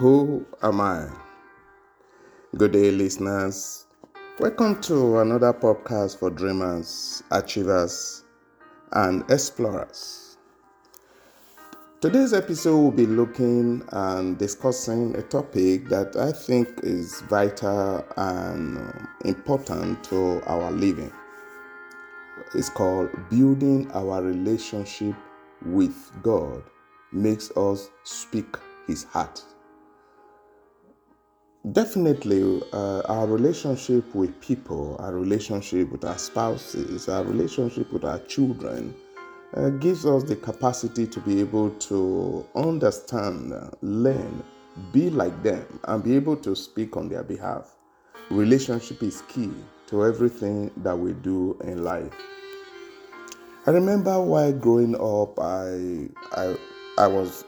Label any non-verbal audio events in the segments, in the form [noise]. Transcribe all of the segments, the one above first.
Who am I? Good day, listeners. Welcome to another podcast for dreamers, achievers, and explorers. Today's episode will be looking and discussing a topic that I think is vital and um, important to our living. It's called Building Our Relationship with God Makes Us Speak His Heart. Definitely, uh, our relationship with people, our relationship with our spouses, our relationship with our children uh, gives us the capacity to be able to understand, learn, be like them, and be able to speak on their behalf. Relationship is key to everything that we do in life. I remember while growing up, I, I, I was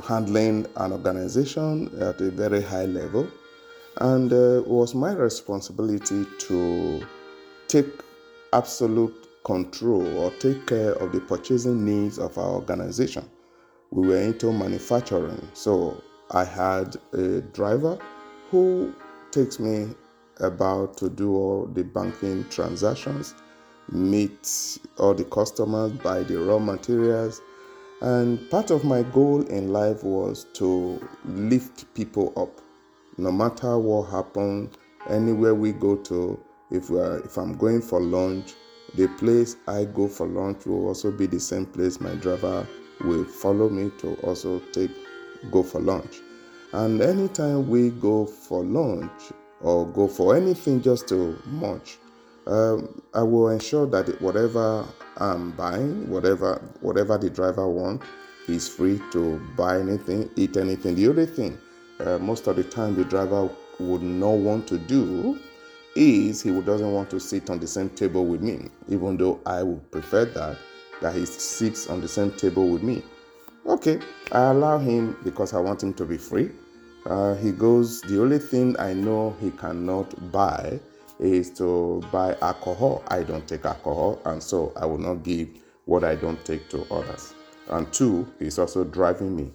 handling an organization at a very high level, and uh, it was my responsibility to take absolute control or take care of the purchasing needs of our organization. We were into manufacturing, so I had a driver who takes me about to do all the banking transactions, meet all the customers, buy the raw materials, and part of my goal in life was to lift people up. No matter what happens, anywhere we go to, if we are, if I'm going for lunch, the place I go for lunch will also be the same place my driver will follow me to also take go for lunch. And anytime we go for lunch or go for anything just to munch, um, I will ensure that whatever I'm buying, whatever whatever the driver wants, he's free to buy anything, eat anything. The only thing, uh, most of the time, the driver would not want to do is he doesn't want to sit on the same table with me, even though I would prefer that that he sits on the same table with me. Okay, I allow him because I want him to be free. Uh, he goes. The only thing I know he cannot buy is to buy alcohol. I don't take alcohol, and so I will not give what I don't take to others. And two, he's also driving me.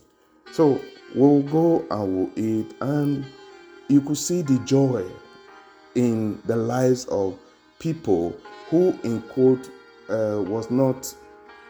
So we'll go and we'll eat, and you could see the joy in the lives of people who, in quote, uh, was not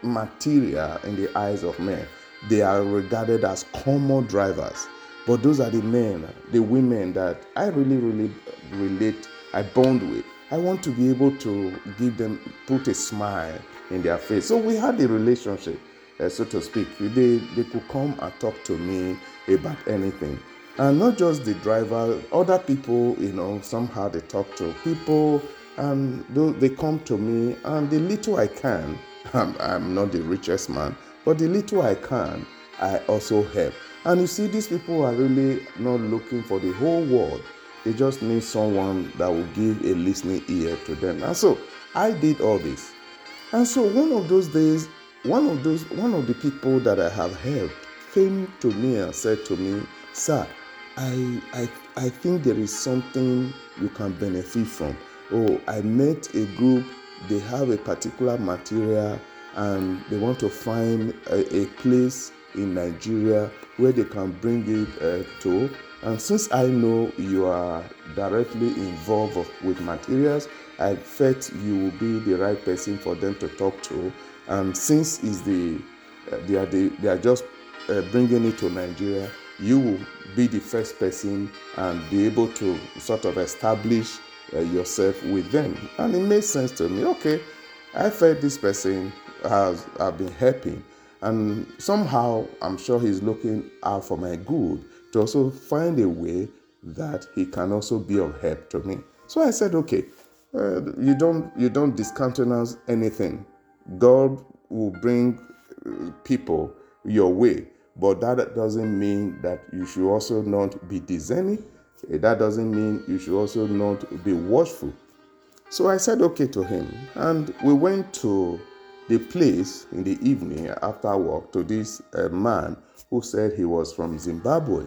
material in the eyes of men. They are regarded as common drivers. But those are the men, the women that I really, really relate, I bond with. I want to be able to give them, put a smile in their face. So we had a relationship, uh, so to speak. They, they could come and talk to me about anything. And not just the driver, other people, you know, somehow they talk to people and they come to me, and the little I can, [laughs] I'm, I'm not the richest man, but the little I can, I also help. And you see, these people are really not looking for the whole world. They just need someone that will give a listening ear to them. And so I did all this. And so one of those days, one of those, one of the people that I have helped came to me and said to me, Sir, I, I, I think there is something you can benefit from. Oh, I met a group, they have a particular material and they want to find a, a place in Nigeria where they can bring it uh, to. And since I know you are directly involved with materials, I felt you will be the right person for them to talk to. And since is the uh, they are the, they are just uh, bringing it to Nigeria, you will be the first person and be able to sort of establish uh, yourself with them. And it made sense to me. Okay, I felt this person has have been helping, and somehow I'm sure he's looking out for my good to also find a way that he can also be of help to me. So I said, okay, uh, you don't you don't discountenance anything. God will bring uh, people your way but that doesn't mean that you should also not be discerning. That doesn't mean you should also not be watchful. So I said okay to him, and we went to the place in the evening after work to this uh, man who said he was from Zimbabwe.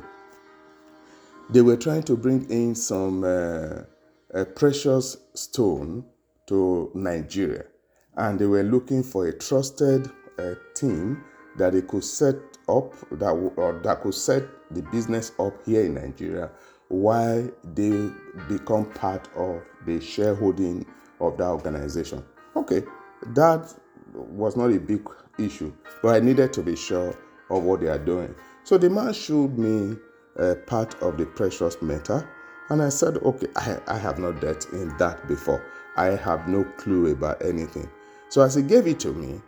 They were trying to bring in some uh, precious stone to Nigeria, and they were looking for a trusted uh, team that they could set up that or that could set the business up here in Nigeria while they become part of the shareholding of that organization. Okay, that was not a big issue, but I needed to be sure of what they are doing. So the man showed me a part of the precious metal, and I said, Okay, I, I have not dealt in that before. I have no clue about anything. So as he gave it to me,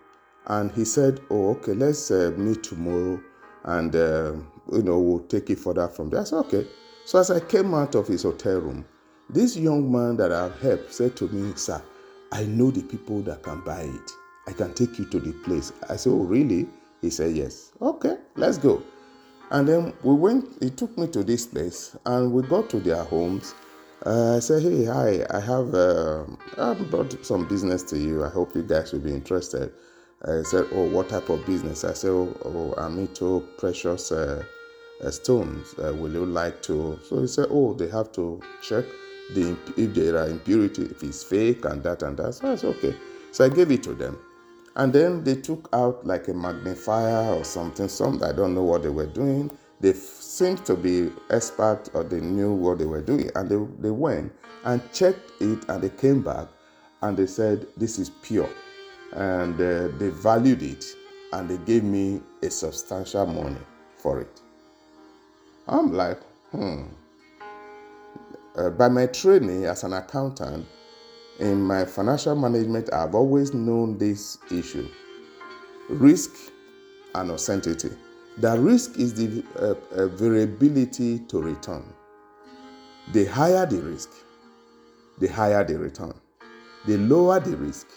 and he said, Oh, okay, let's uh, meet tomorrow and, uh, you know, we'll take it further from there. I said, Okay. So as I came out of his hotel room, this young man that I've helped said to me, Sir, I know the people that can buy it. I can take you to the place. I said, Oh, really? He said, Yes. Okay, let's go. And then we went, he took me to this place and we got to their homes. Uh, I said, Hey, hi, I have uh, I brought some business to you. I hope you guys will be interested. I said, Oh, what type of business? I said, Oh, oh I'm into precious uh, uh, stones. Uh, will you like to? So he said, Oh, they have to check the if there are impurity, if it's fake and that and that. So I said, Okay. So I gave it to them. And then they took out like a magnifier or something. Some I don't know what they were doing. They seemed to be expert or they knew what they were doing. And they, they went and checked it and they came back and they said, This is pure and uh, they valued it and they gave me a substantial money for it. I'm like, hmm. Uh, by my training as an accountant, in my financial management, I've always known this issue risk and uncertainty. The risk is the uh, uh, variability to return. The higher the risk, the higher the return. The lower the risk,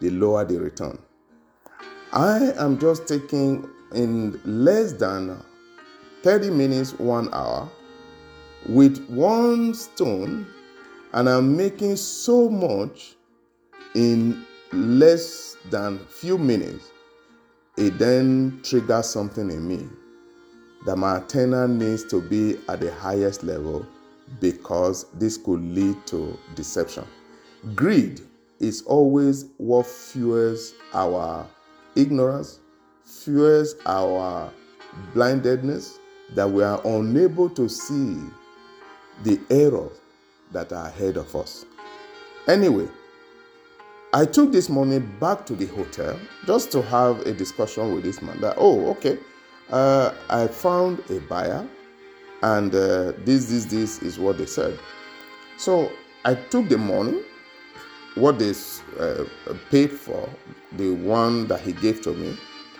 the lower the return. I am just taking in less than 30 minutes, one hour, with one stone, and I'm making so much in less than few minutes. It then triggers something in me that my antenna needs to be at the highest level because this could lead to deception. Greed is always what fuels our ignorance, fuels our blindedness, that we are unable to see the errors that are ahead of us. Anyway, I took this money back to the hotel just to have a discussion with this man that, oh, okay, uh, I found a buyer and uh, this, this, this is what they said. So I took the money what they uh, paid for, the one that he gave to me.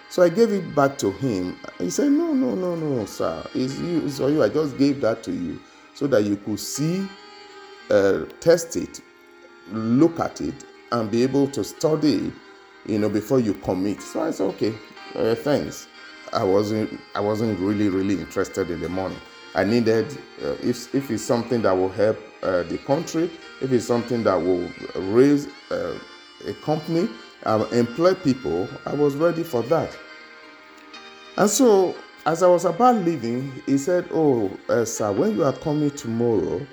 So I gave it back to him. He said, No, no, no, no, sir. It's you, it's you. I just gave that to you so that you could see, uh, test it, look at it, and be able to study you know, before you commit. So I said, Okay, uh, thanks. I wasn't, I wasn't really, really interested in the money. I needed, uh, if, if it's something that will help uh, the country, if it's something that will raise uh, a company, um, employ people, I was ready for that. And so, as I was about leaving, he said, Oh, uh, sir, when you are coming tomorrow,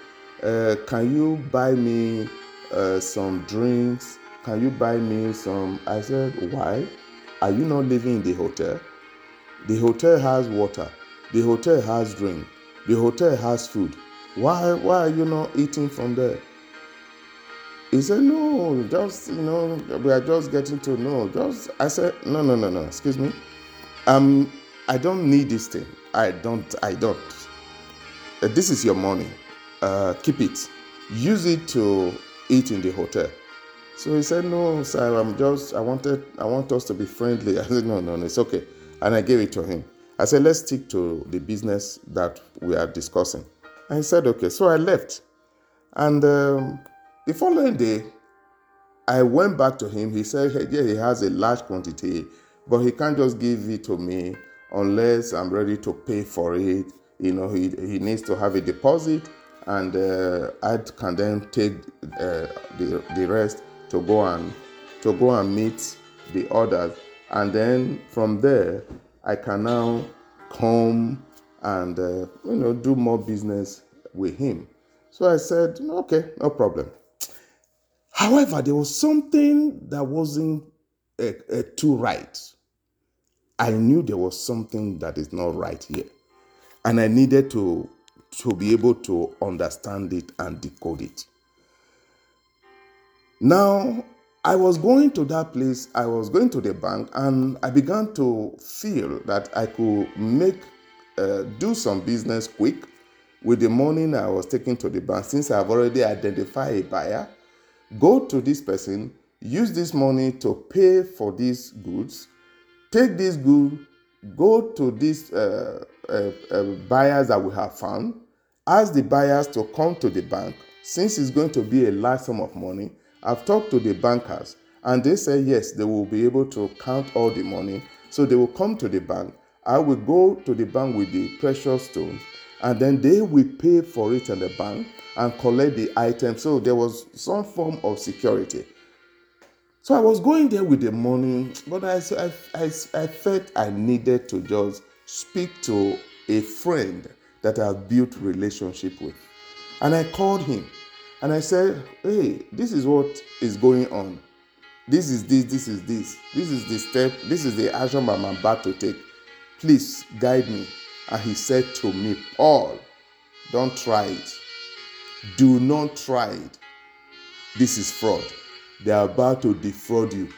uh, can you buy me uh, some drinks? Can you buy me some? I said, Why? Are you not living in the hotel? The hotel has water, the hotel has drink, the hotel has food. Why, why are you not eating from there? He said, No, just, you know, we are just getting to know. Just, I said, No, no, no, no, excuse me. Um, I don't need this thing. I don't, I don't. Uh, this is your money. Uh, keep it. Use it to eat in the hotel. So he said, No, sir, I'm just, I wanted, I want us to be friendly. [laughs] I said, No, no, no, it's okay. And I gave it to him. I said, Let's stick to the business that we are discussing. And he said, Okay. So I left. And um, the following day, I went back to him. He said, hey, Yeah, he has a large quantity, but he can't just give it to me unless I'm ready to pay for it. You know, he, he needs to have a deposit, and uh, I can then take uh, the, the rest to go and to go and meet the others, and then from there I can now come and uh, you know do more business with him. So I said, okay, no problem. However, there was something that wasn't uh, uh, too right. I knew there was something that is not right here. And I needed to, to be able to understand it and decode it. Now, I was going to that place, I was going to the bank, and I began to feel that I could make, uh, do some business quick with the money I was taking to the bank. Since I've already identified a buyer, go to this person, use this money to pay for these goods, take this good, go to these uh, uh, uh, buyers that we have found, ask the buyers to come to the bank. Since it's going to be a large sum of money, I've talked to the bankers and they say yes, they will be able to count all the money. So they will come to the bank. I will go to the bank with the precious stones and then they will pay for it in the bank and collect the item. So there was some form of security. So I was going there with the money, but I, I, I, I felt I needed to just speak to a friend that I've built relationship with. And I called him and I said, Hey, this is what is going on. This is this, this is this. This is the step, this is the action I'm about to take. Please guide me. And he said to me, Paul, don't try it. Do not try it. This is fraud. They are about to defraud you.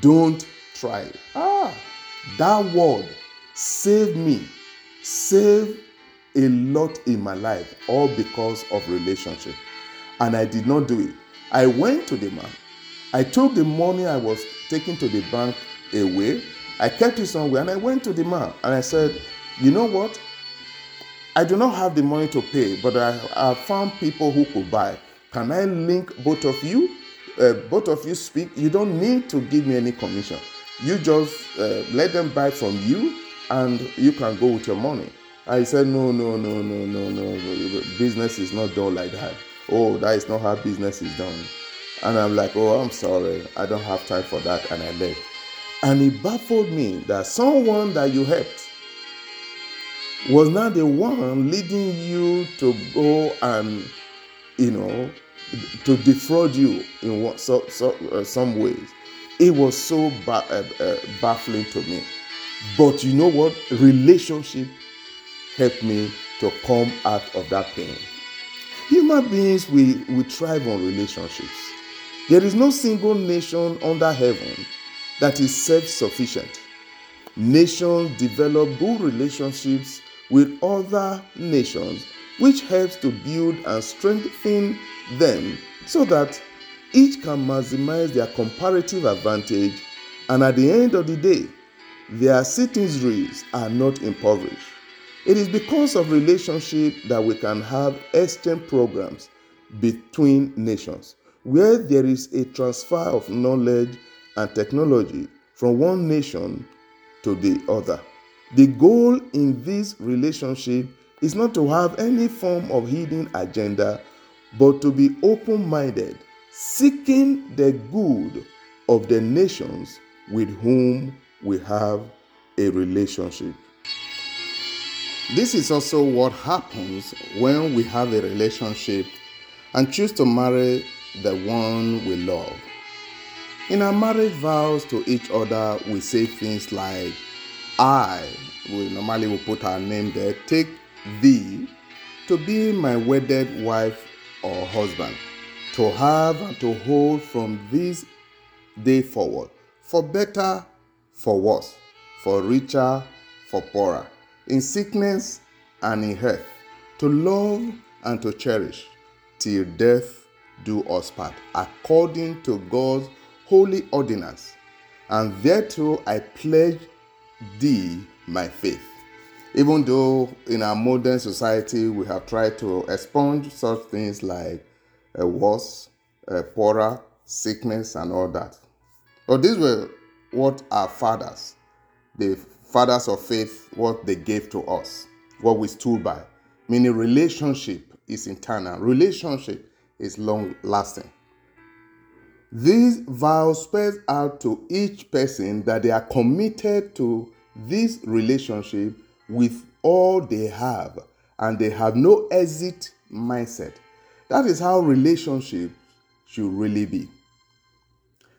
Don't try it. Ah, that word saved me, saved a lot in my life, all because of relationship and I did not do it. I went to the man. I took the money I was taking to the bank away. I kept it somewhere and I went to the man and I said, You know what? I do not have the money to pay, but I, found people who could buy. Can I link both of you? Uh, both of you speak. You don't need to give me any commission. You just uh, let them buy from you and you can go with your money. I said, No, no, no, no, no, no. Business is not done like that oh, that is not how business is done. And I'm like, oh, I'm sorry, I don't have time for that. And I left. And it baffled me that someone that you helped was not the one leading you to go and, you know, to defraud you in what, so, so, uh, some ways. It was so ba- uh, uh, baffling to me. But you know what? Relationship helped me to come out of that pain. Human beings, we, we thrive on relationships. There is no single nation under heaven that is self sufficient. Nations develop good relationships with other nations, which helps to build and strengthen them so that each can maximize their comparative advantage, and at the end of the day, their citizens are not impoverished. It is because of relationship that we can have exchange programs between nations where there is a transfer of knowledge and technology from one nation to the other. The goal in this relationship is not to have any form of hidden agenda, but to be open minded, seeking the good of the nations with whom we have a relationship. This is also what happens when we have a relationship and choose to marry the one we love. In our marriage vows to each other, we say things like, I, we normally will put our name there, take thee to be my wedded wife or husband, to have and to hold from this day forward, for better, for worse, for richer, for poorer in sickness and in health, to love and to cherish, till death do us part, according to God's holy ordinance. And thereto I pledge thee my faith. Even though in our modern society we have tried to expunge such things like a worse, a poorer, sickness, and all that. But these were what our fathers, the fathers of faith what they gave to us, what we stood by. Meaning, relationship is internal, relationship is long lasting. These vows spell out to each person that they are committed to this relationship with all they have and they have no exit mindset. That is how relationship should really be.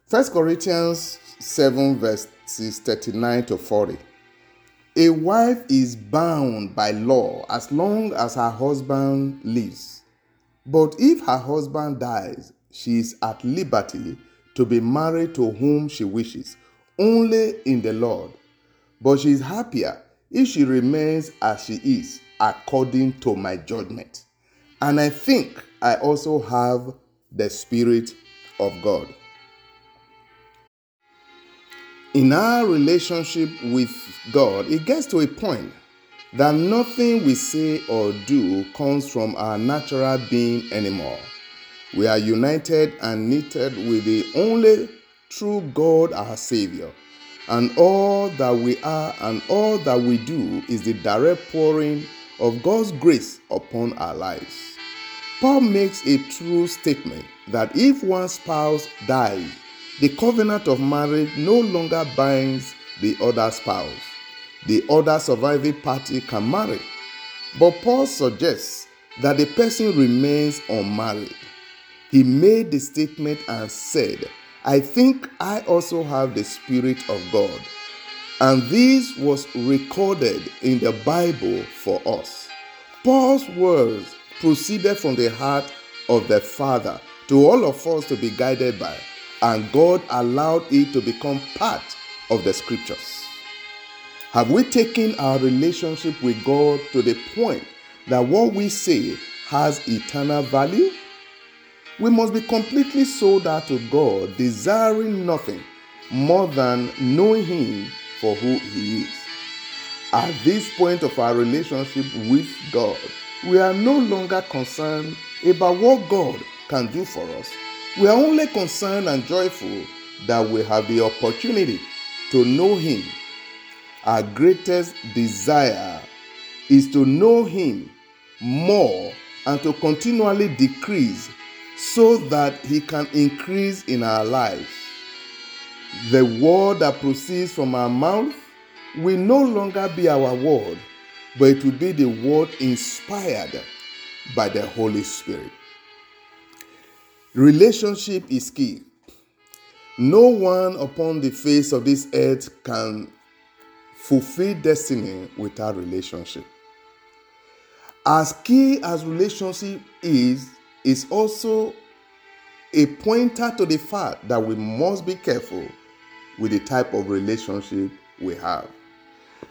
First Corinthians 7 verses 39 to 40. A wife is bound by law as long as her husband lives. But if her husband dies, she is at liberty to be married to whom she wishes, only in the Lord. But she is happier if she remains as she is, according to my judgment. And I think I also have the Spirit of God. In our relationship with God, it gets to a point that nothing we say or do comes from our natural being anymore. We are united and knitted with the only true God, our Savior. And all that we are and all that we do is the direct pouring of God's grace upon our lives. Paul makes a true statement that if one spouse dies, the covenant of marriage no longer binds the other spouse. The other surviving party can marry. But Paul suggests that the person remains unmarried. He made the statement and said, I think I also have the Spirit of God. And this was recorded in the Bible for us. Paul's words proceeded from the heart of the Father to all of us to be guided by, and God allowed it to become part of the scriptures. Have we taken our relationship with God to the point that what we say has eternal value? We must be completely sold out to God, desiring nothing more than knowing Him for who He is. At this point of our relationship with God, we are no longer concerned about what God can do for us. We are only concerned and joyful that we have the opportunity to know Him. Our greatest desire is to know Him more and to continually decrease so that He can increase in our lives. The word that proceeds from our mouth will no longer be our word, but it will be the word inspired by the Holy Spirit. Relationship is key. No one upon the face of this earth can fulfill destiny without relationship. As key as relationship is, is also a pointer to the fact that we must be careful with the type of relationship we have.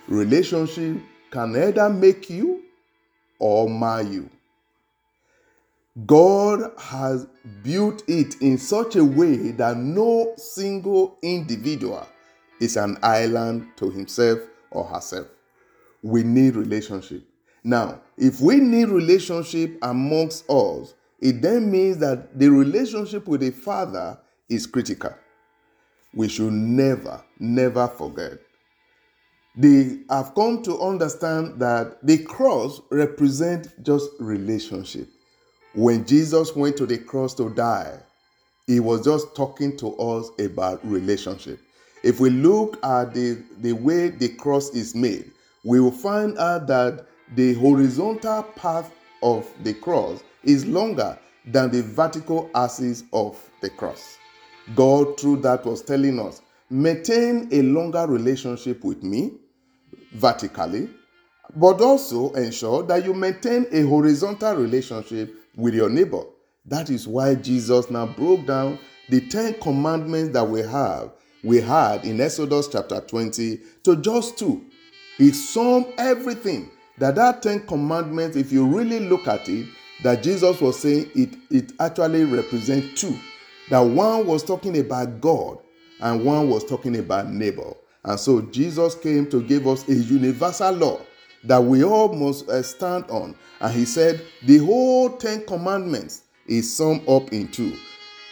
Relationship can either make you or mar you. God has built it in such a way that no single individual is an island to himself or herself. We need relationship. Now, if we need relationship amongst us, it then means that the relationship with the Father is critical. We should never, never forget. They have come to understand that the cross represents just relationship. When Jesus went to the cross to die, he was just talking to us about relationship. If we look at the, the way the cross is made, we will find out that the horizontal path of the cross is longer than the vertical axis of the cross. God, through that, was telling us maintain a longer relationship with me vertically, but also ensure that you maintain a horizontal relationship with your neighbor. That is why Jesus now broke down the 10 commandments that we have we had in Exodus chapter 20 to just two. He summed everything that that 10 commandments if you really look at it that Jesus was saying it, it actually represents two. That one was talking about God and one was talking about neighbor. And so Jesus came to give us a universal law that we all must uh, stand on. And he said, the whole Ten Commandments is summed up in two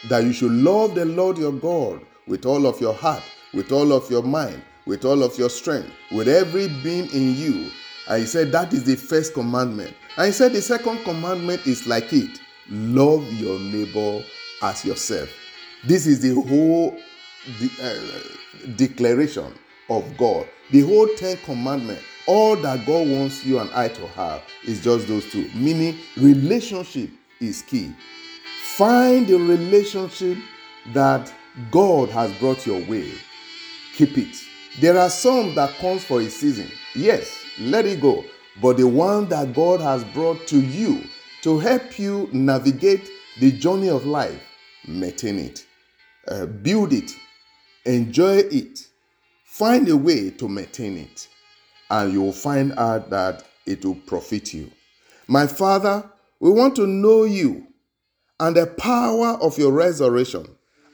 that you should love the Lord your God with all of your heart, with all of your mind, with all of your strength, with every being in you. And he said, that is the first commandment. And he said the second commandment is like it love your neighbor as yourself. This is the whole de- uh, declaration of God. The whole Ten Commandments, all that God wants you and I to have is just those two. Meaning, relationship is key. Find the relationship that God has brought your way. Keep it. There are some that comes for a season. Yes, let it go. But the one that God has brought to you to help you navigate the journey of life, maintain it, uh, build it, enjoy it, find a way to maintain it, and you will find out that it will profit you. My Father, we want to know you and the power of your resurrection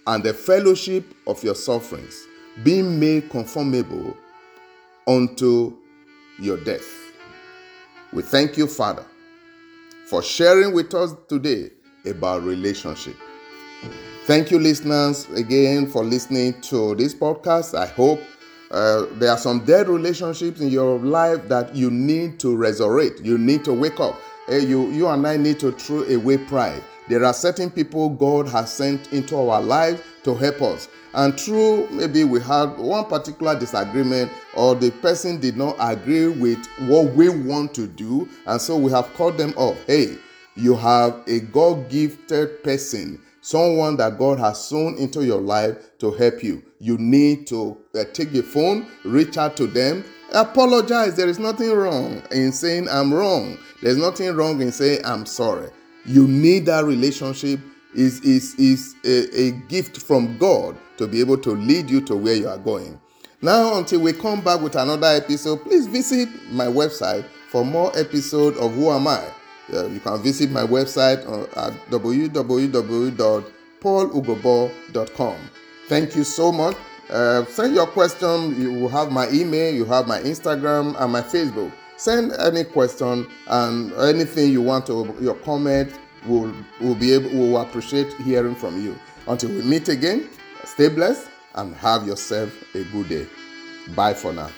and the fellowship of your sufferings, being made conformable unto your death. We thank you, Father, for sharing with us today about relationship. Thank you, listeners, again for listening to this podcast. I hope uh, there are some dead relationships in your life that you need to resurrect. You need to wake up. You, you and I need to throw away pride. There are certain people God has sent into our lives to help us. And through maybe we had one particular disagreement, or the person did not agree with what we want to do, and so we have called them up. Hey, you have a God gifted person, someone that God has sown into your life to help you. You need to uh, take the phone, reach out to them, apologize. There is nothing wrong in saying I'm wrong. There's nothing wrong in saying I'm sorry. You need that relationship is is is a, a gift from God to be able to lead you to where you are going. Now, until we come back with another episode, please visit my website for more episode of Who Am I. Uh, you can visit my website at www.paulugobo.com. Thank you so much. Uh, send your question. You will have my email, you have my Instagram, and my Facebook. Send any question and anything you want to your comment. We'll, we'll be able we'll appreciate hearing from you. Until we meet again, stay blessed and have yourself a good day. Bye for now.